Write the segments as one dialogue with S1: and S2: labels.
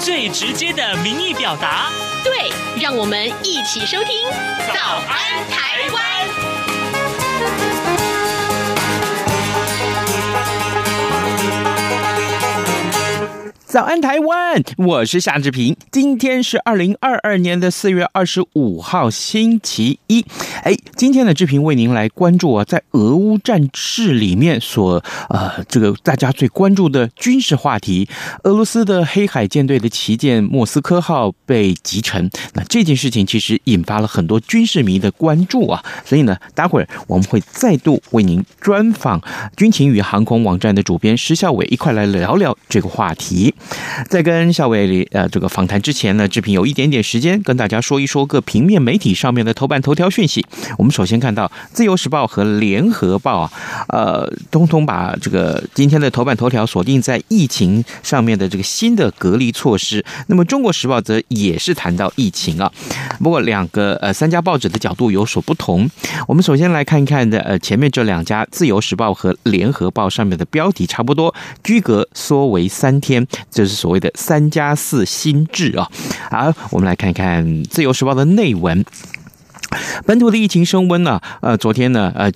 S1: 最直接的民意表达。
S2: 对，让我们一起收听《早安台湾》。
S3: 早安，台湾！我是夏志平。今天是二零二二年的四月二十五号，星期一。哎，今天的志平为您来关注啊，在俄乌战事里面所呃，这个大家最关注的军事话题，俄罗斯的黑海舰队的旗舰莫斯科号被击沉。那这件事情其实引发了很多军事迷的关注啊。所以呢，待会儿我们会再度为您专访军情与航空网站的主编施孝伟，一块来聊聊这个话题。在跟孝伟呃这个访谈之前呢，志平有一点点时间跟大家说一说各平面媒体上面的头版头条讯息。我们首先看到《自由时报》和《联合报》啊，呃，通通把这个今天的头版头条锁定在疫情上面的这个新的隔离措施。那么《中国时报》则也是谈到疫情啊，不过两个呃三家报纸的角度有所不同。我们首先来看一看的呃前面这两家《自由时报》和《联合报》上面的标题差不多，居隔缩为三天。这是所谓的“三加四”新制啊！好，我们来看看《自由时报》的内文。本土的疫情升温呢，呃，昨天呢，呃，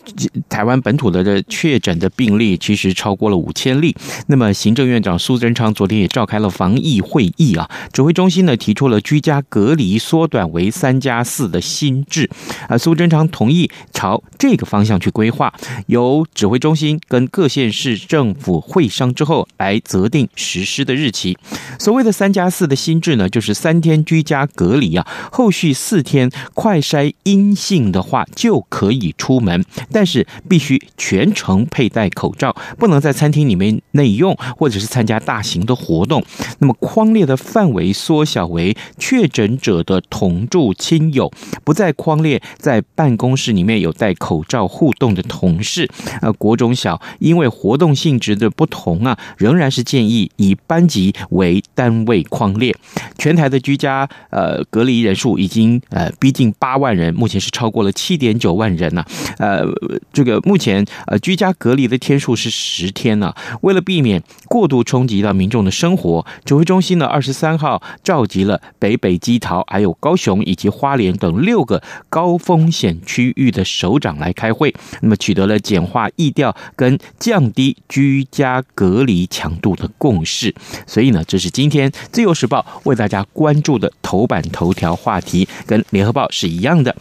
S3: 台湾本土的的确诊的病例其实超过了五千例。那么，行政院长苏贞昌昨天也召开了防疫会议啊，指挥中心呢提出了居家隔离缩短为三加四的新制，啊，苏贞昌同意朝这个方向去规划，由指挥中心跟各县市政府会商之后来择定实施的日期。所谓的三加四的新制呢，就是三天居家隔离啊，后续四天快筛。阴性的话就可以出门，但是必须全程佩戴口罩，不能在餐厅里面内用，或者是参加大型的活动。那么框列的范围缩小为确诊者的同住亲友，不再框列在办公室里面有戴口罩互动的同事。呃，国中小因为活动性质的不同啊，仍然是建议以班级为单位框列。全台的居家呃隔离人数已经呃逼近八万人。目前是超过了七点九万人呢，呃，这个目前呃居家隔离的天数是十天呢。为了避免过度冲击到民众的生活，指挥中心呢二十三号召集了北北基桃、还有高雄以及花莲等六个高风险区域的首长来开会，那么取得了简化疫调跟降低居家隔离强度的共识。所以呢，这是今天自由时报为大家关注的头版头条话题，跟联合报是一样的。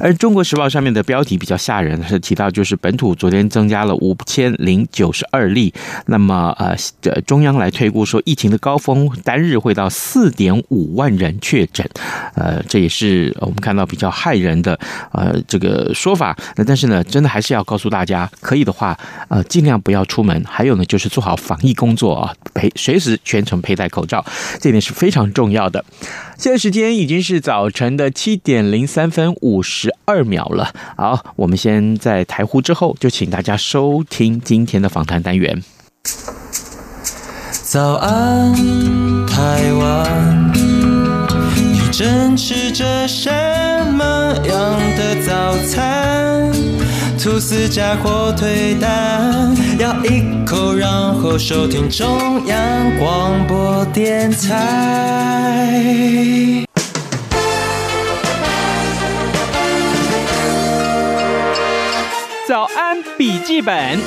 S3: 而《中国时报》上面的标题比较吓人，是提到就是本土昨天增加了五千零九十二例，那么呃，中央来推估说疫情的高峰单日会到四点五万人确诊，呃，这也是我们看到比较骇人的呃这个说法。那但是呢，真的还是要告诉大家，可以的话，呃，尽量不要出门，还有呢，就是做好防疫工作啊，陪随时全程佩戴口罩，这点是非常重要的。现在时间已经是早晨的七点零三分五十二秒了。好，我们先在台呼之后，就请大家收听今天的访谈单元。
S4: 早安，台湾，你正吃着什么样的早餐？吐司加火腿蛋，咬一口，然后收听中央广播电台。
S3: 早安，笔记本。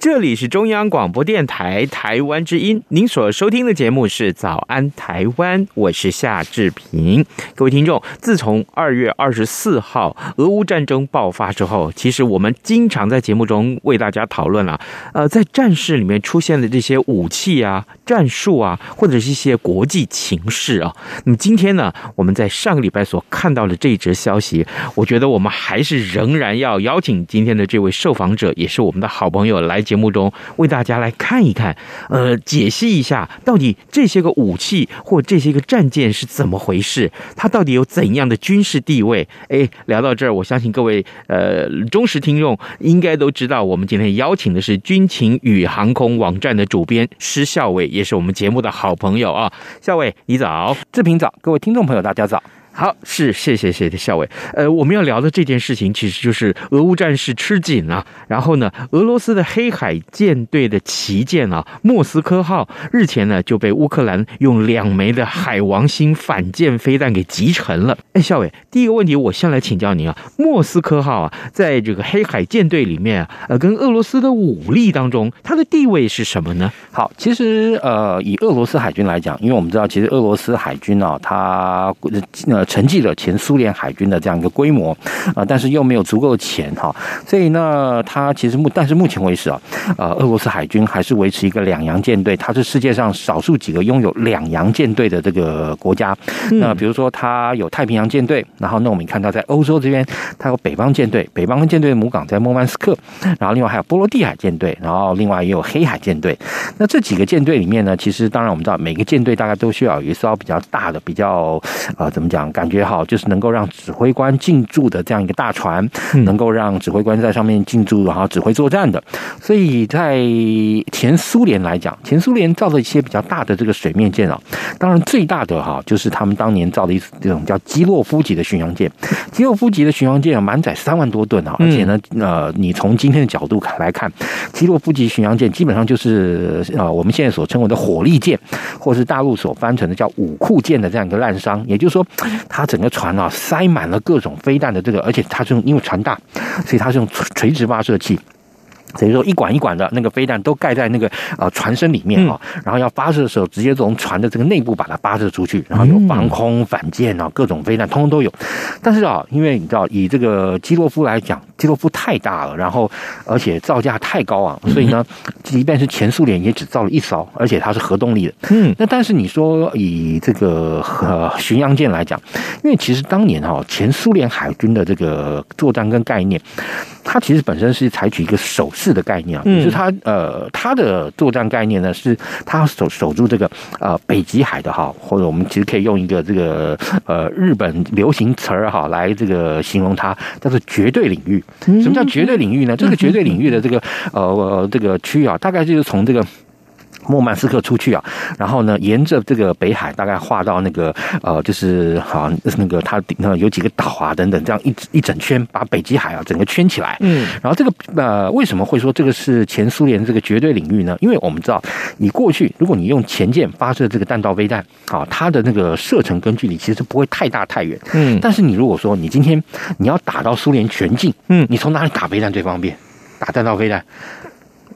S3: 这里是中央广播电台台湾之音，您所收听的节目是《早安台湾》，我是夏志平。各位听众，自从二月二十四号俄乌战争爆发之后，其实我们经常在节目中为大家讨论了，呃，在战事里面出现的这些武器啊。战术啊，或者是一些国际情势啊。那么今天呢，我们在上个礼拜所看到的这一则消息，我觉得我们还是仍然要邀请今天的这位受访者，也是我们的好朋友来节目中为大家来看一看，呃，解析一下到底这些个武器或这些个战舰是怎么回事，它到底有怎样的军事地位？哎，聊到这儿，我相信各位呃忠实听众应该都知道，我们今天邀请的是军情与航空网站的主编施孝玮，也是我们节目的好朋友啊。孝玮，你早，
S5: 志平早，各位听众朋友，大家早。
S3: 好，是谢谢谢谢校尉。呃，我们要聊的这件事情，其实就是俄乌战事吃紧啊。然后呢，俄罗斯的黑海舰队的旗舰啊，莫斯科号日前呢就被乌克兰用两枚的海王星反舰飞弹给击沉了。哎，校尉，第一个问题我先来请教您啊，莫斯科号啊，在这个黑海舰队里面啊，呃，跟俄罗斯的武力当中，它的地位是什么呢？
S5: 好，其实呃，以俄罗斯海军来讲，因为我们知道，其实俄罗斯海军啊，它呃。承继了前苏联海军的这样一个规模啊，但是又没有足够的钱哈，所以呢，它其实目但是目前为止啊，呃，俄罗斯海军还是维持一个两洋舰队，它是世界上少数几个拥有两洋舰队的这个国家。那比如说，它有太平洋舰队，然后那我们看到在欧洲这边，它有北方舰队，北方舰队的母港在莫曼斯克，然后另外还有波罗的海舰队，然后另外也有黑海舰队。那这几个舰队里面呢，其实当然我们知道，每个舰队大概都需要有一艘比较大的、比较呃怎么讲？感觉好，就是能够让指挥官进驻的这样一个大船，能够让指挥官在上面进驻，然后指挥作战的。所以在前苏联来讲，前苏联造的一些比较大的这个水面舰啊，当然最大的哈就是他们当年造的一这种叫基洛夫级的巡洋舰。基洛夫级的巡洋舰啊，满载三万多吨啊，而且呢，呃，你从今天的角度来看，基洛夫级巡洋舰基本上就是呃我们现在所称为的火力舰，或是大陆所翻成的叫武库舰的这样一个滥觴。也就是说，它整个船啊塞满了各种飞弹的这个，而且它是用因为船大，所以它是用垂直发射器。等于说一管一管的那个飞弹都盖在那个呃船身里面啊，然后要发射的时候直接从船的这个内部把它发射出去，然后有防空反舰啊，各种飞弹通通都有。但是啊，因为你知道以这个基洛夫来讲，基洛夫太大了，然后而且造价太高昂，所以呢，即便是前苏联也只造了一艘，而且它是核动力的。嗯，那但是你说以这个呃巡洋舰来讲，因为其实当年哈前苏联海军的这个作战跟概念，它其实本身是采取一个守势的概念啊，就是它呃它的作战概念呢，是它守守住这个呃北极海的哈，或者我们其实可以用一个这个呃日本流行词儿哈来这个形容它，叫做绝对领域。什么叫绝对领域呢？这个绝对领域的这个呃这个区域啊，大概就是从这个。莫曼斯克出去啊，然后呢，沿着这个北海大概画到那个呃，就是好像那个它那有几个岛啊等等，这样一一整圈把北极海啊整个圈起来。嗯，然后这个呃为什么会说这个是前苏联这个绝对领域呢？因为我们知道，你过去如果你用前舰发射这个弹道飞弹啊，它的那个射程跟距离其实不会太大太远。嗯，但是你如果说你今天你要打到苏联全境，嗯，你从哪里打飞弹最方便？打弹道飞弹。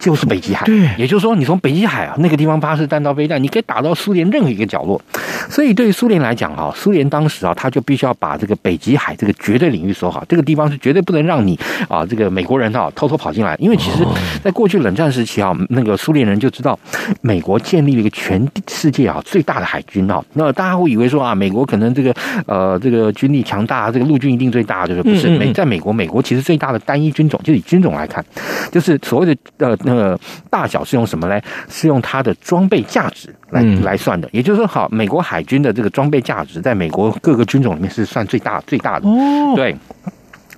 S5: 就是北极海，对，也就是说，你从北极海啊那个地方发射弹道飞弹，你可以打到苏联任何一个角落。所以，对于苏联来讲啊，苏联当时啊，他就必须要把这个北极海这个绝对领域守好，这个地方是绝对不能让你啊这个美国人啊偷偷跑进来。因为其实，在过去冷战时期啊，那个苏联人就知道，美国建立了一个全世界啊最大的海军啊。那大家会以为说啊，美国可能这个呃这个军力强大，这个陆军一定最大，就是不是？美在美国，美国其实最大的单一军种，就以军种来看，就是所谓的呃。那个大小是用什么来？是用它的装备价值来来算的。也就是说，好，美国海军的这个装备价值，在美国各个军种里面是算最大最大的。哦，对。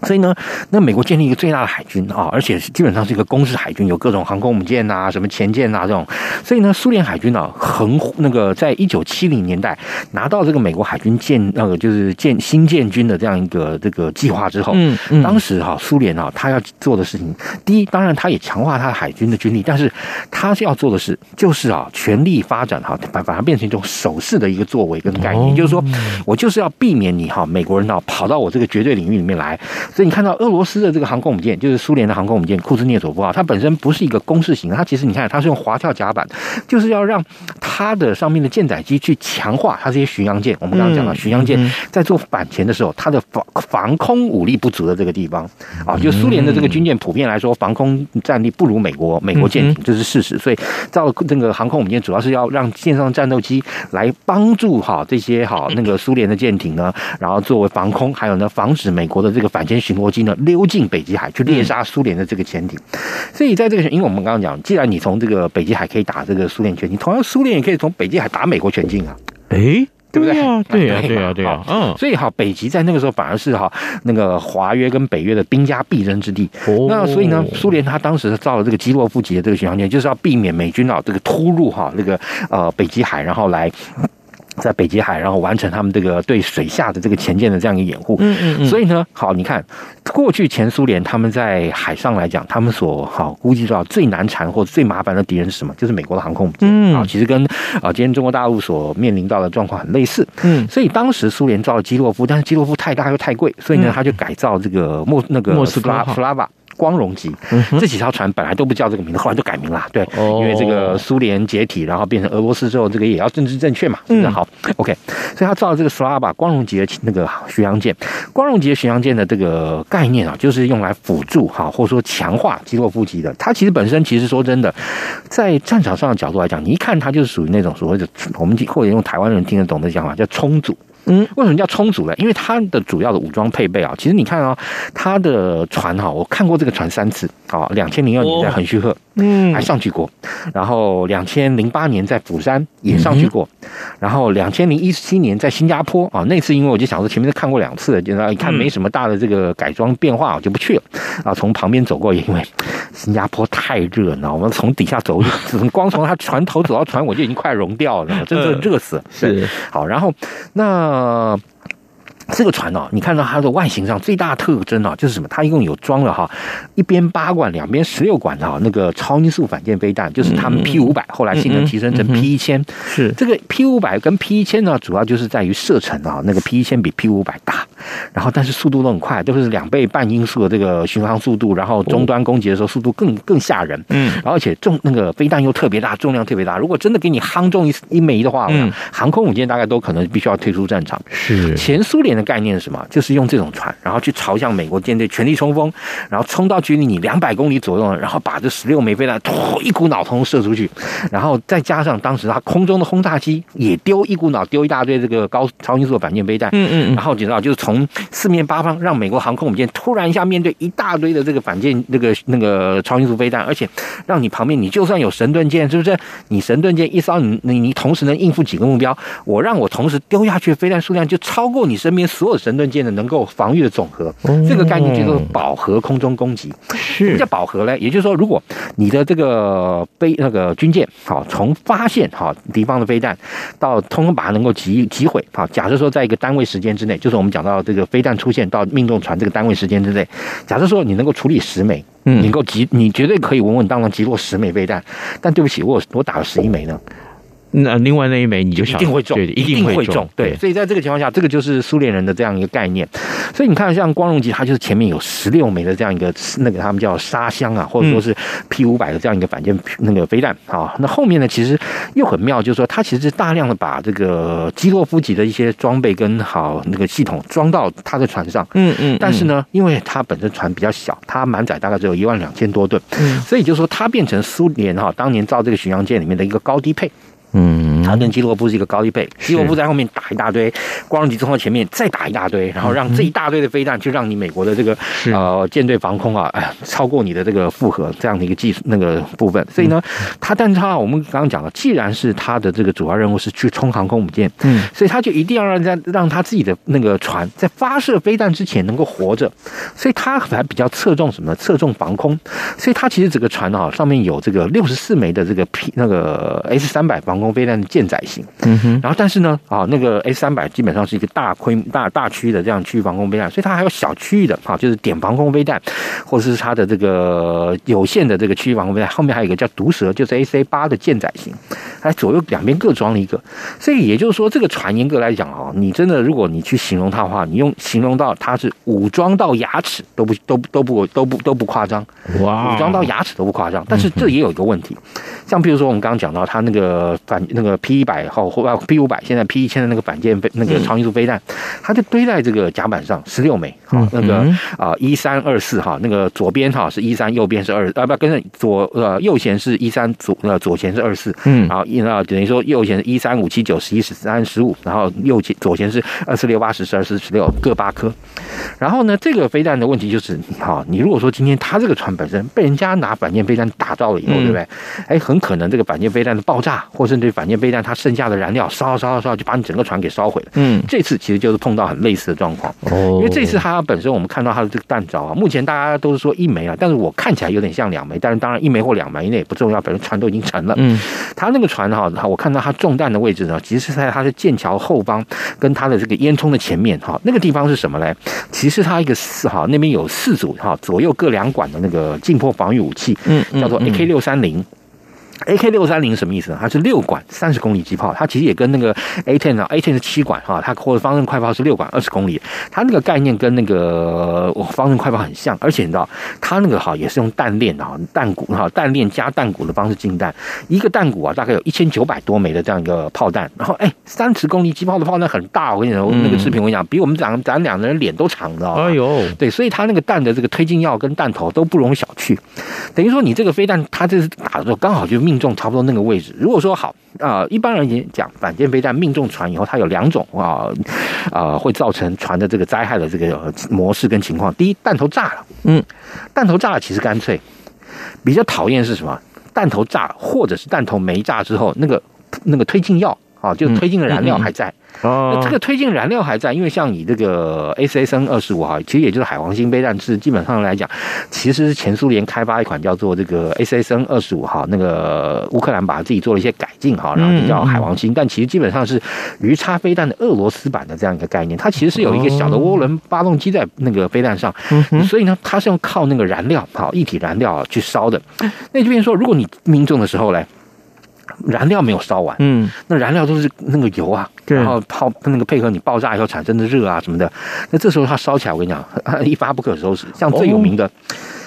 S5: 所以呢，那美国建立一个最大的海军啊，而且基本上是一个公式海军，有各种航空母舰啊、什么潜舰呐这种。所以呢，苏联海军呢，横那个在一九七零年代拿到这个美国海军建那个就是建新建军的这样一个这个计划之后，嗯，嗯当时哈苏联啊，他要做的事情，第一，当然他也强化他的海军的军力，但是他是要做的事就是啊，全力发展哈，把把它变成一种守势的一个作为跟概念，就是说我就是要避免你哈美国人啊跑到我这个绝对领域里面来。所以你看到俄罗斯的这个航空母舰，就是苏联的航空母舰库兹涅佐夫号，它本身不是一个攻势型的，它其实你看它是用滑跳甲板，就是要让它的上面的舰载机去强化它这些巡洋舰。我们刚刚讲了巡洋舰在做反潜的时候，它的防防空武力不足的这个地方啊，就苏联的这个军舰普遍来说防空战力不如美国美国舰艇，这是事实。所以造这个航空母舰主要是要让舰上战斗机来帮助哈这些哈那个苏联的舰艇呢，然后作为防空，还有呢防止美国的这个反潜巡逻机呢溜进北极海去猎杀苏联的这个潜艇。所以在这个，因为我们刚刚讲，既然你从这个北极海可以打这个苏联全境，同样苏联也可以从北极海打美国全境啊。
S3: 诶。
S5: 对不对？
S3: 对 呀，对呀，对呀。嗯，
S5: 所以哈，北极在那个时候反而是哈那个华约跟北约的兵家必争之地。哦，那所以呢，苏联他当时造了这个基洛夫级的这个巡航舰，就是要避免美军啊这个突入哈那个呃北极海，然后来。在北极海，然后完成他们这个对水下的这个潜舰的这样一个掩护。嗯嗯嗯。所以呢，好，你看过去前苏联他们在海上来讲，他们所好估计到最难缠或者最麻烦的敌人是什么？就是美国的航空母舰。嗯。啊，其实跟啊今天中国大陆所面临到的状况很类似。嗯。所以当时苏联造了基洛夫，但是基洛夫太大又太贵，所以呢，他就改造这个莫那个莫斯科弗拉瓦。光荣级，这几条船本来都不叫这个名字，后来就改名了。对，因为这个苏联解体，然后变成俄罗斯之后，这个也要政治正确嘛。嗯，好，OK。所以他造了这个 Slava 光荣级的那个巡洋舰。光荣级的巡洋舰的这个概念啊，就是用来辅助哈，或者说强化基洛夫级的。它其实本身其实说真的，在战场上的角度来讲，你一看它就是属于那种所谓的我们或者用台湾人听得懂的讲法，叫充足。嗯，为什么叫充足呢？因为它的主要的武装配备啊，其实你看啊，它的船哈，我看过这个船三次啊，两千零二年在横须贺。嗯，还上去过，然后两千零八年在釜山也上去过，然后两千零一七年在新加坡啊，那次因为我就想说前面都看过两次，就一看没什么大的这个改装变化，我就不去了。啊，从旁边走过，因为新加坡太热了，我们从底下走，光从他船头走到船尾就已经快融掉了，真的热死。是。好，然后那。这个船哦，你看到它的外形上最大特征啊，就是什么？它一共有装了哈，一边八管，两边十六管的哈，那个超音速反舰飞弹，就是他们 P 五百，后来性能提升成 P 一千。是这个 P 五百跟 P 一千呢，主要就是在于射程啊，那个 P 一千比 P 五百大，然后但是速度都很快，都是两倍半音速的这个巡航速度，然后终端攻击的时候速度更更吓人。嗯，而且重那个飞弹又特别大，重量特别大，如果真的给你夯中一一枚的话，嗯，航空母舰大概都可能必须要退出战场。是前苏联的概念是什么？就是用这种船，然后去朝向美国舰队全力冲锋，然后冲到距离你两百公里左右，然后把这十六枚飞弹突一股脑通射出去，然后再加上当时他空中的轰炸机也丢一股脑丢一大堆这个高超音速反舰飞弹，嗯嗯，然后你知道就是从四面八方让美国航空母舰突然一下面对一大堆的这个反舰那个那个超音速飞弹，而且让你旁边你就算有神盾舰，是不是？你神盾舰一烧，你你你同时能应付几个目标？我让我同时丢下去飞弹数量就超过你身边所有。神盾舰的能够防御的总和，这个概念叫做饱和空中攻击。什么叫饱和呢？也就是说，如果你的这个飞那个军舰，好，从发现好敌方的飞弹到通通把它能够击击毁，好，假设说在一个单位时间之内，就是我们讲到这个飞弹出现到命中船这个单位时间之内，假设说你能够处理十枚，嗯，能够击，你绝对可以稳稳当当击落十枚飞弹。但对不起，我我打了十一枚呢。
S3: 那另外那一枚你就想，
S5: 一定会中，对，一定会中，对。所以在这个情况下，这个就是苏联人的这样一个概念。所以你看，像光荣级，它就是前面有十六枚的这样一个那个他们叫沙箱啊，或者说是 P 五百的这样一个反舰那个飞弹啊。那后面呢，其实又很妙，就是说它其实是大量的把这个基洛夫级的一些装备跟好那个系统装到它的船上。嗯嗯。但是呢，因为它本身船比较小，它满载大概只有一万两千多吨，嗯，所以就是说它变成苏联哈当年造这个巡洋舰里面的一个高低配。嗯，它跟基洛夫是一个高一倍，基洛夫在后面打一大堆，光荣级冲到前面再打一大堆，然后让这一大堆的飞弹就让你美国的这个呃舰队防空啊，哎，超过你的这个负荷这样的一个技术那个部分。所以呢，它但是它我们刚刚讲了，既然是它的这个主要任务是去冲航空母舰，嗯，所以它就一定要让让让它自己的那个船在发射飞弹之前能够活着，所以它还比较侧重什么呢？侧重防空。所以它其实整个船啊上面有这个六十四枚的这个 P 那个 S 三百防空。飞弹的舰载型，嗯哼，然后但是呢，啊，那个 A 三百基本上是一个大规大大区域的这样区域防空飞弹，所以它还有小区域的啊，就是点防空飞弹，或者是它的这个有限的这个区域防空飞弹，后面还有一个叫毒蛇，就是 AC 八的舰载型，还左右两边各装了一个。所以也就是说，这个船严格来讲啊，你真的如果你去形容它的话，你用形容到它是武装到牙齿都不都都不都不都不夸张，哇，武装到牙齿都不夸张。但是 这也有一个问题，像比如说我们刚刚讲到它那个反那个 P 一百号或 P 五百，现在 P 一千的那个反舰飞那个超音速飞弹，它就堆在这个甲板上十六枚，啊，那个啊一三二四哈，那个左边哈是一三，右边是二，啊不跟着左呃右前是一三，左呃左前是二四，嗯，然后一那等于说右前是一三五七九十一十三十五，然后右前左前是二四六八十十二十十六各八颗，然后呢这个飞弹的问题就是，哈，你如果说今天它这个船本身被人家拿反舰飞弹打到了以后，对不对？哎，很可能这个反舰飞弹的爆炸，或甚至反舰飞弹它剩下的燃料烧烧烧，就把你整个船给烧毁了。嗯，这次其实就是碰到很类似的状况。哦，因为这次它本身我们看到它的这个弹着啊，目前大家都是说一枚啊，但是我看起来有点像两枚，但是当然一枚或两枚那也不重要，反正船都已经沉了。嗯，它那个船哈，我看到它中弹的位置呢，其实是在它的舰桥后方跟它的这个烟囱的前面哈，那个地方是什么呢？其实它一个四哈那边有四组哈左右各两管的那个近迫防御武器，嗯，叫做 AK 六三零。AK 六三零什么意思呢？它是六管三十公里机炮，它其实也跟那个 A ten 啊，A ten 是七管哈，它或者方阵快炮是六管二十公里，它那个概念跟那个方阵快炮很像，而且你知道它那个哈也是用弹链的哈弹鼓哈弹链加弹鼓的方式进弹，一个弹鼓啊大概有一千九百多枚的这样一个炮弹，然后哎三十公里机炮的炮弹很大，我跟你说那个视频我跟你讲比我们咱咱两个人脸都长的，哎呦。对，所以它那个弹的这个推进药跟弹头都不容小觑，等于说你这个飞弹它这是打的时候刚好就。命中差不多那个位置。如果说好啊、呃，一般而言讲，反舰飞弹命中船以后，它有两种啊啊、呃呃，会造成船的这个灾害的这个模式跟情况。第一，弹头炸了，嗯，弹头炸了其实干脆。比较讨厌是什么？弹头炸了，或者是弹头没炸之后，那个那个推进药啊，就推进的燃料还在。嗯嗯嗯那这个推进燃料还在，因为像你这个 SSN 二十五哈，其实也就是海王星飞弹，是基本上来讲，其实是前苏联开发一款叫做这个 SSN 二十五哈，那个乌克兰把自己做了一些改进哈，然后就叫海王星，但其实基本上是鱼叉飞弹的俄罗斯版的这样一个概念，它其实是有一个小的涡轮发动机在那个飞弹上，所以呢，它是用靠那个燃料哈，一体燃料去烧的。那就变成说，如果你命中的时候嘞。燃料没有烧完，嗯，那燃料都是那个油啊，然后泡那个配合你爆炸以后产生的热啊什么的，那这时候它烧起来，我跟你讲，一发不可收拾。像最有名的。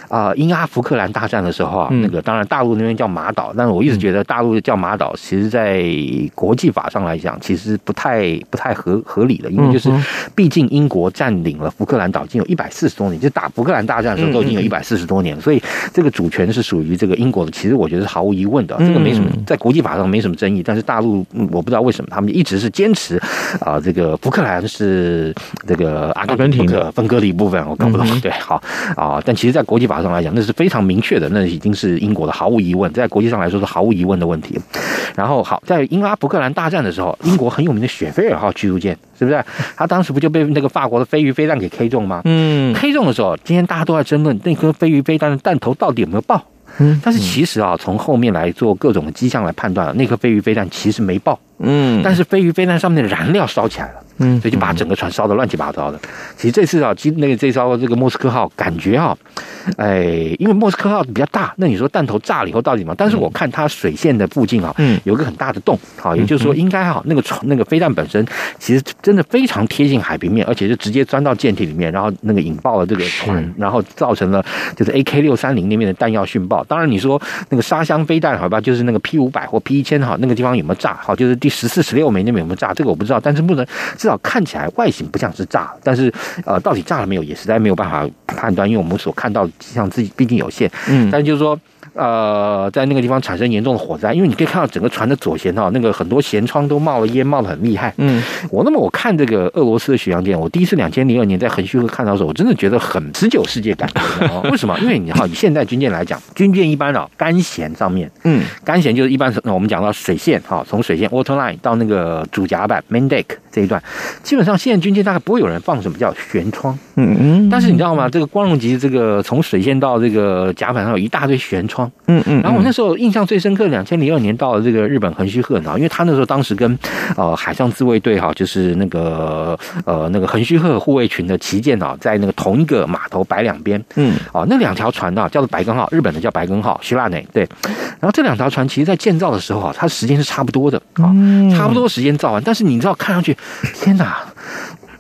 S5: 啊，英阿福克兰大战的时候啊，那个当然大陆那边叫马岛，但是我一直觉得大陆叫马岛，其实在国际法上来讲，其实不太不太合合理的，因为就是毕竟英国占领了福克兰岛已经有一百四十多年，就打福克兰大战的时候都已经有一百四十多年，所以这个主权是属于这个英国的，其实我觉得是毫无疑问的，这个没什么在国际法上没什么争议。但是大陆我不知道为什么他们一直是坚持啊，这个福克兰是这个阿根廷的分割的一部分，我搞不懂。对，好啊，但其实，在国际法上来讲，那是非常明确的，那已经是英国的毫无疑问，在国际上来说是毫无疑问的问题。然后好，在英阿福克兰大战的时候，英国很有名的雪菲尔号驱逐舰，是不是？他当时不就被那个法国的飞鱼飞弹给 K 中吗？嗯，K 中的时候，今天大家都在争论那颗飞鱼飞弹的弹头到底有没有爆。嗯，但是其实啊，从后面来做各种的迹象来判断，那颗飞鱼飞弹其实没爆。嗯，但是飞鱼飞弹上面的燃料烧起来了。嗯，所以就把整个船烧得乱七八糟的。其实这次啊，今那个这艘这个莫斯科号，感觉啊，哎，因为莫斯科号比较大，那你说弹头炸了以后到底什么？但是我看它水线的附近啊，嗯，有个很大的洞，好，也就是说应该哈，那个船那个飞弹本身其实真的非常贴近海平面，而且就直接钻到舰体里面，然后那个引爆了这个船，然后造成了就是 AK 六三零那边的弹药殉爆。当然你说那个沙箱飞弹好吧，就是那个 P 五百或 P 一千哈，那个地方有没有炸？好，就是第十四、十六枚那边有没有炸？这个我不知道，但是不能。至少看起来外形不像是炸，但是呃，到底炸了没有，也实在没有办法判断，因为我们所看到迹象自己毕竟有限。嗯，但是就是说。呃，在那个地方产生严重的火灾，因为你可以看到整个船的左舷哈，那个很多舷窗都冒了烟，冒的很厉害。嗯，我那么我看这个俄罗斯的巡洋舰，我第一次两千零二年在横须贺看到的时候，我真的觉得很持久世界感。为什么？因为你哈，以现代军舰来讲，军舰一般啊，干舷上面，嗯，干舷就是一般我们讲到水线哈，从水线 waterline 到那个主甲板 main deck 这一段，基本上现在军舰大概不会有人放什么叫舷窗。嗯嗯。但是你知道吗？这个光荣级这个从水线到这个甲板上有一大堆舷窗。
S3: 嗯嗯。
S5: 然后我那时候印象最深刻，两千零二年到了这个日本横须贺呢，因为他那时候当时跟呃海上自卫队哈，就是那个呃那个横须贺护卫群的旗舰啊，在那个同一个码头摆两边。嗯。哦，那两条船呢，叫做白根号，日本的叫白根号，希腊内对。然后这两条船其实在建造的时候啊，它时间是差不多的啊，差不多时间造完，但是你知道看上去，天哪！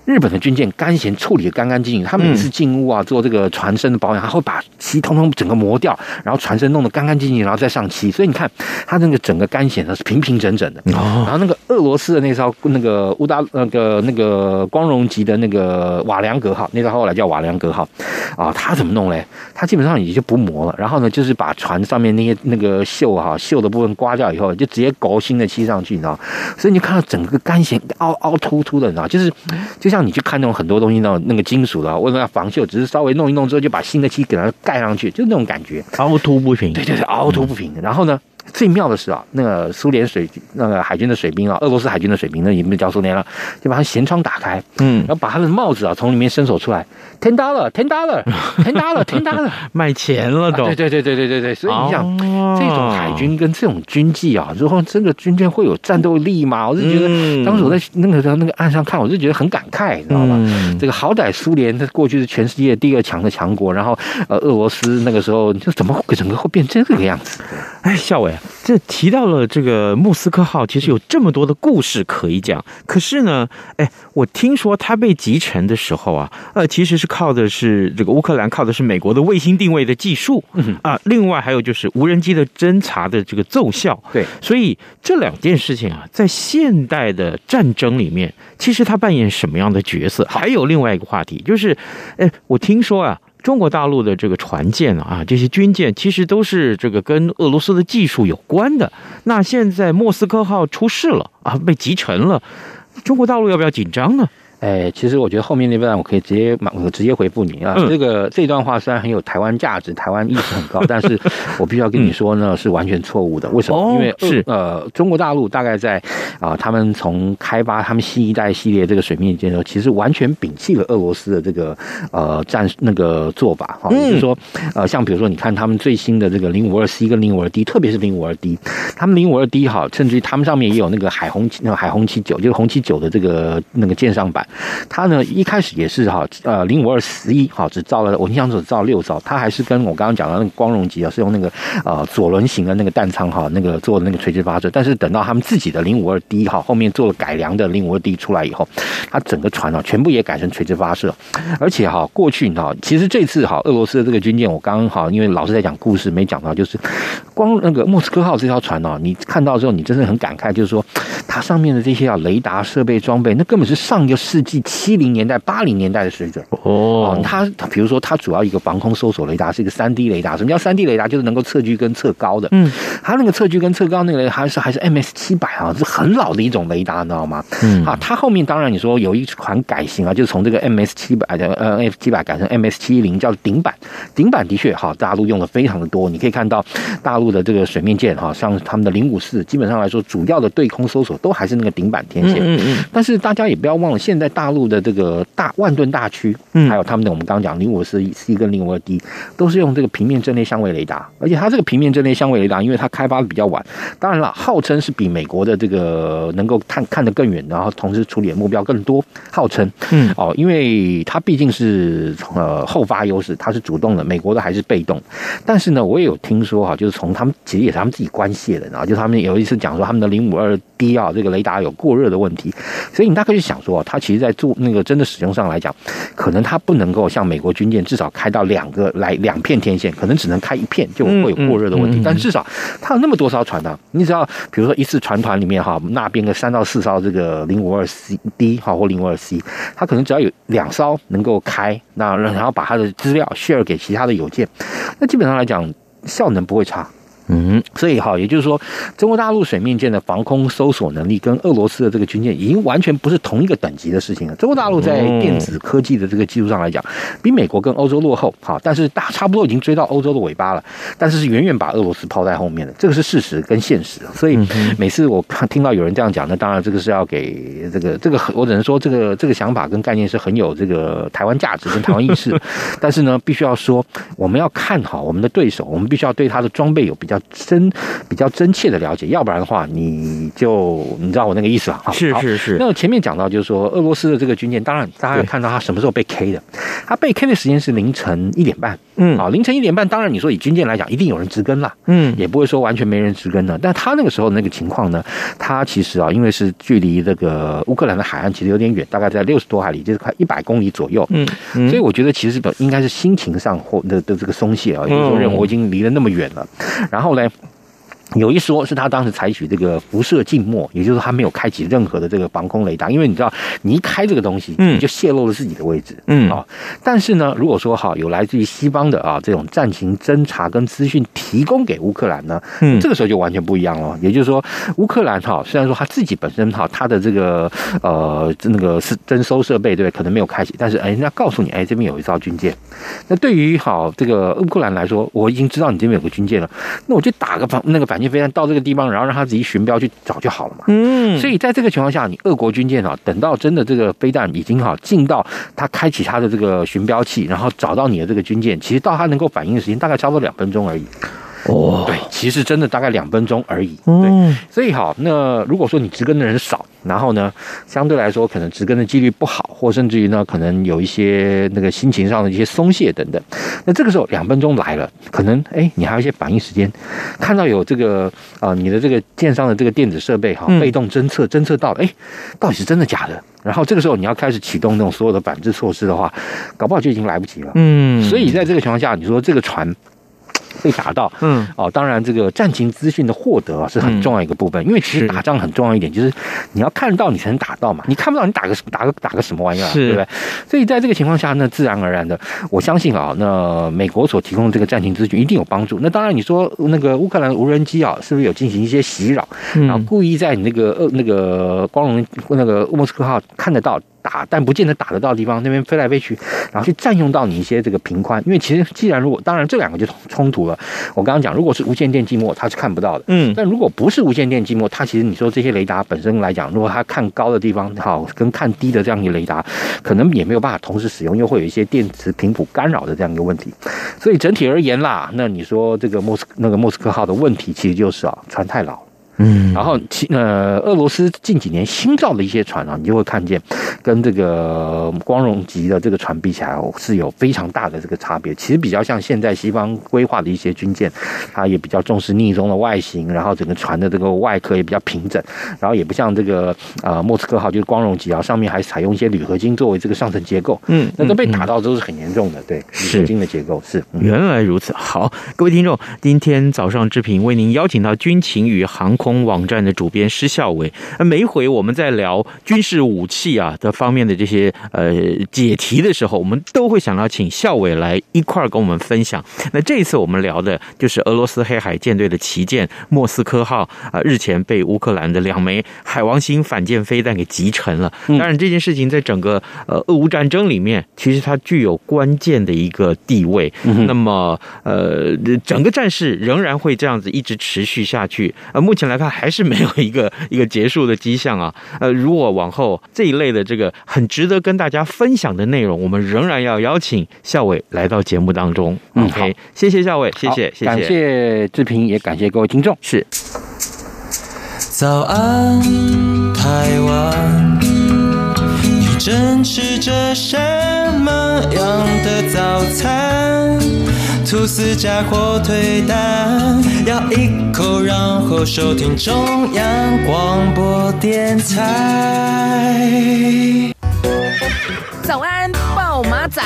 S5: 日本的军舰干舷处理的干干净净，他每次进屋啊做这个船身的保养，他会把漆通通整个磨掉，然后船身弄得干干净净，然后再上漆。所以你看，它那个整个干舷呢是平平整整的。哦然后那个俄罗斯的那艘那个乌达那个那个光荣级的那个瓦良格号，那艘后来叫瓦良格号啊，它怎么弄嘞？它基本上也就不磨了，然后呢就是把船上面那些那个锈哈锈的部分刮掉以后，就直接勾新的漆上去，你知道？所以你就看到整个干舷凹凹凸凸的，你知道？就是就像。你去看那种很多东西，那种那个金属的，为什么要防锈，只是稍微弄一弄之后，就把新的漆给它盖上去，就那种感觉，
S3: 凹凸不平。
S5: 对对对，凹凸不平。然后呢，最妙的是啊，那个苏联水那个海军的水兵啊，俄罗斯海军的水兵，那已经被叫苏联了，就把他舷窗打开，嗯，然后把他的帽子啊从里面伸手出来。ten dollar，ten dollar，ten dollar，ten dollar，
S3: 卖钱了都。
S5: 对对对对对对对，所以你想，这种海军跟这种军纪啊，如果真的军舰会有战斗力吗？我是觉得，当时我在那个时候那个岸上看，我就觉得很感慨，你知道吧？这个好歹苏联它过去是全世界第二强的强国，然后呃，俄罗斯那个时候就怎么会整个会变成这个样子？
S3: 哎，校伟，这提到了这个莫斯科号，其实有这么多的故事可以讲。可是呢，哎，我听说它被集成的时候啊，呃，其实是。靠的是这个乌克兰，靠的是美国的卫星定位的技术啊，另外还有就是无人机的侦察的这个奏效。
S5: 对，
S3: 所以这两件事情啊，在现代的战争里面，其实它扮演什么样的角色？还有另外一个话题，就是，哎，我听说啊，中国大陆的这个船舰啊，这些军舰其实都是这个跟俄罗斯的技术有关的。那现在莫斯科号出事了啊，被击沉了，中国大陆要不要紧张呢？
S5: 哎，其实我觉得后面那段我可以直接我直接回复你啊。嗯、这个这段话虽然很有台湾价值，台湾意识很高，但是我必须要跟你说呢，是完全错误的。为什么？哦、因为是呃，中国大陆大概在啊、呃，他们从开发他们新一代系列这个水面舰的时候，其实完全摒弃了俄罗斯的这个呃战那个做法哈。也就是说，呃，像比如说，你看他们最新的这个零五二 C 跟零五二 D，特别是零五二 D，他们零五二 D 哈，甚至于他们上面也有那个海红那个海红旗九，就是红旗九的这个那个舰上版。他呢一开始也是哈呃零五二十一哈只造了我印象中只造六艘，他还是跟我刚刚讲的那个光荣级啊是用那个呃左轮型的那个弹舱哈那个做的那个垂直发射，但是等到他们自己的零五二 D 哈后面做了改良的零五二 D 出来以后，它整个船啊全部也改成垂直发射，而且哈过去哈其实这次哈俄罗斯的这个军舰我刚刚好因为老是在讲故事没讲到，就是光那个莫斯科号这条船呢，你看到之后你真的很感慨，就是说它上面的这些啊雷达设备装备那根本是上个世纪。七零年代、八零年代的水准哦，它比如说，它主要一个防空搜索雷达是一个三 D 雷达。什么叫三 D 雷达？就是能够测距跟测高的。嗯，它那个测距跟测高那个雷达还是还是 MS 七百啊，是很老的一种雷达，你知道吗？嗯，啊，它后面当然你说有一款改型啊，就是从这个 MS 七百的呃 F 七百改成 MS 七一零，叫顶板。顶板的确哈，大陆用的非常的多。你可以看到大陆的这个水面舰哈，像他们的零五四，基本上来说主要的对空搜索都还是那个顶板天线。嗯嗯。但是大家也不要忘了，现在大陆。的这个大万吨大驱，还有他们的我们刚刚讲零五四 C 跟零五二 D，都是用这个平面阵列相位雷达，而且它这个平面阵列相位雷达，因为它开发的比较晚，当然了，号称是比美国的这个能够看看得更远，然后同时处理的目标更多，号称，嗯，哦，因为它毕竟是呃后发优势，它是主动的，美国的还是被动。但是呢，我也有听说哈，就是从他们其实也是他们自己关系的，然后就他们有一次讲说他们的零五二 D 啊这个雷达有过热的问题，所以你大概就想说，它其实在做。那个真的使用上来讲，可能它不能够像美国军舰至少开到两个来两片天线，可能只能开一片就会有过热的问题。但至少它有那么多艘船呢、啊，你只要比如说一次船团里面哈，那边个三到四艘这个零五二 C D 哈或零五二 C，它可能只要有两艘能够开，那然后把它的资料 share 给其他的邮件，那基本上来讲效能不会差。嗯，所以哈，也就是说，中国大陆水面舰的防空搜索能力跟俄罗斯的这个军舰已经完全不是同一个等级的事情了。中国大陆在电子科技的这个技术上来讲，比美国跟欧洲落后，哈，但是大差不多已经追到欧洲的尾巴了，但是是远远把俄罗斯抛在后面的，这个是事实跟现实。所以每次我看听到有人这样讲，那当然这个是要给这个这个，我只能说这个这个想法跟概念是很有这个台湾价值跟台湾意识，但是呢，必须要说我们要看好我们的对手，我们必须要对他的装备有比较。真比较真切的了解，要不然的话，你就你知道我那个意思吧？
S3: 是是是。
S5: 那我前面讲到，就是说俄罗斯的这个军舰，当然大家要看到它什么时候被 K 的，它被 K 的时间是凌晨一点半。嗯，啊，凌晨一点半，当然你说以军舰来讲，一定有人值更了。嗯，也不会说完全没人值更的。但他那个时候那个情况呢，他其实啊，因为是距离这个乌克兰的海岸其实有点远，大概在六十多海里，就是快一百公里左右。嗯，所以我觉得其实应该是心情上或的的这个松懈啊，有时候人我已经离得那么远了，然后。后来有一说是他当时采取这个辐射静默，也就是他没有开启任何的这个防空雷达，因为你知道你一开这个东西，你就泄露了自己的位置，嗯啊。但是呢，如果说哈有来自于西方的啊这种战情侦察跟资讯提供给乌克兰呢，嗯，这个时候就完全不一样了。也就是说，乌克兰哈虽然说他自己本身哈他的这个呃那个是征收设备对可能没有开启，但是哎人家告诉你哎这边有一艘军舰，那对于好这个乌克兰来说，我已经知道你这边有个军舰了，那我就打个反那个反。你飞弹到这个地方，然后让他自己寻标去找就好了嘛。嗯，所以在这个情况下，你俄国军舰啊，等到真的这个飞弹已经好进到他开启他的这个寻标器，然后找到你的这个军舰，其实到他能够反应的时间大概差不多两分钟而已。哦，对，其实真的大概两分钟而已。对，所以好，那如果说你直跟的人少，然后呢，相对来说可能植根的几率不好，或甚至于呢，可能有一些那个心情上的一些松懈等等。那这个时候两分钟来了，可能哎，你还有一些反应时间，看到有这个啊，你的这个舰上的这个电子设备哈，被动侦测侦测到了，哎，到底是真的假的？然后这个时候你要开始启动那种所有的反制措施的话，搞不好就已经来不及了。嗯，所以在这个情况下，你说这个船。被打到，嗯，哦，当然，这个战情资讯的获得啊是很重要一个部分，因为其实打仗很重要一点，就是你要看得到你才能打到嘛，你看不到你打个打个打个什么玩意儿，对不对？所以在这个情况下，那自然而然的，我相信啊，那美国所提供的这个战情资讯一定有帮助。那当然，你说那个乌克兰无人机啊，是不是有进行一些袭扰，然后故意在你那个呃那个光荣那个莫斯科号看得到？打，但不见得打得到的地方，那边飞来飞去，然后去占用到你一些这个频宽。因为其实既然如果，当然这两个就冲突了。我刚刚讲，如果是无线电寂寞，它是看不到的。嗯。但如果不是无线电寂寞，它其实你说这些雷达本身来讲，如果它看高的地方好，跟看低的这样一个雷达，可能也没有办法同时使用，又会有一些电磁频谱干扰的这样一个问题。所以整体而言啦，那你说这个莫斯那个莫斯科号的问题，其实就是啊，船太老。嗯，然后其呃，俄罗斯近几年新造的一些船啊，你就会看见，跟这个光荣级的这个船比起来，是有非常大的这个差别。其实比较像现在西方规划的一些军舰，它也比较重视逆中的外形，然后整个船的这个外壳也比较平整，然后也不像这个呃莫斯科号就是光荣级啊，上面还采用一些铝合金作为这个上层结构。嗯，那都被打到都是很严重的，对，铝合金的结构是。
S3: 原来如此，好，各位听众，今天早上之平为您邀请到军情与航空。网站的主编施孝伟，每一回我们在聊军事武器啊的方面的这些呃解题的时候，我们都会想到请孝伟来一块儿跟我们分享。那这一次我们聊的就是俄罗斯黑海舰队的旗舰莫斯科号啊，日前被乌克兰的两枚海王星反舰飞弹给击沉了。当然，这件事情在整个呃俄乌战争里面，其实它具有关键的一个地位。那么呃，整个战事仍然会这样子一直持续下去。呃，目前来。它还是没有一个一个结束的迹象啊！呃，如果往后这一类的这个很值得跟大家分享的内容，我们仍然要邀请校伟来到节目当中。嗯，OK，谢谢校伟，谢谢，谢谢，
S5: 感谢志平，也感谢各位听众。
S3: 是，
S4: 早安，台湾，你正吃着什么样的早餐？吐司加火腿蛋，咬一口，然后收听中央广播电台。
S2: 早安，豹马仔。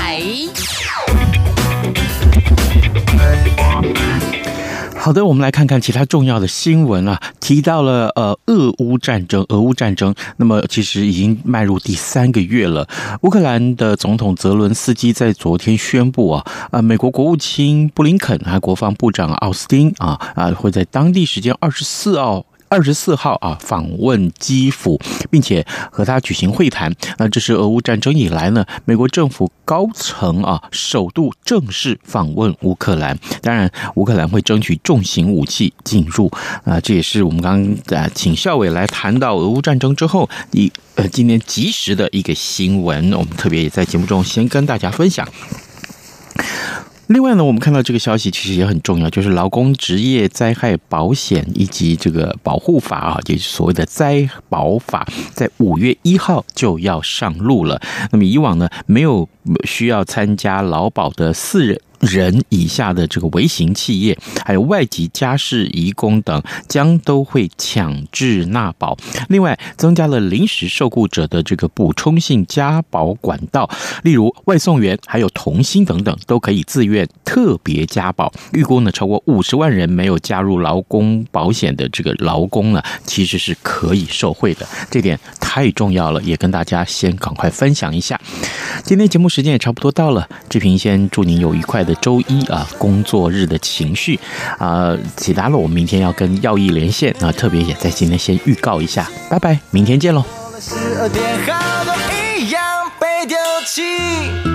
S3: 好的，我们来看看其他重要的新闻啊，提到了呃，俄乌战争，俄乌战争，那么其实已经迈入第三个月了。乌克兰的总统泽伦斯基在昨天宣布啊，啊，美国国务卿布林肯啊国防部长奥斯汀啊啊，会在当地时间二十四号。二十四号啊，访问基辅，并且和他举行会谈。那这是俄乌战争以来呢，美国政府高层啊首度正式访问乌克兰。当然，乌克兰会争取重型武器进入啊，这也是我们刚刚啊请校委来谈到俄乌战争之后，一呃今天及时的一个新闻，我们特别也在节目中先跟大家分享。另外呢，我们看到这个消息其实也很重要，就是劳工职业灾害保险以及这个保护法啊，也就是所谓的灾保法，在五月一号就要上路了。那么以往呢，没有需要参加劳保的四人。人以下的这个微型企业，还有外籍家事移工等，将都会强制纳保。另外，增加了临时受雇者的这个补充性加保管道，例如外送员、还有童星等等，都可以自愿特别加保。预估呢，超过五十万人没有加入劳工保险的这个劳工呢，其实是可以受惠的。这点太重要了，也跟大家先赶快分享一下。今天节目时间也差不多到了，志平先祝您有愉快的。周一啊，工作日的情绪啊，其他了我明天要跟耀义连线啊，特别也在今天先预告一下，拜拜，明天见喽。十二点好都一样被丢弃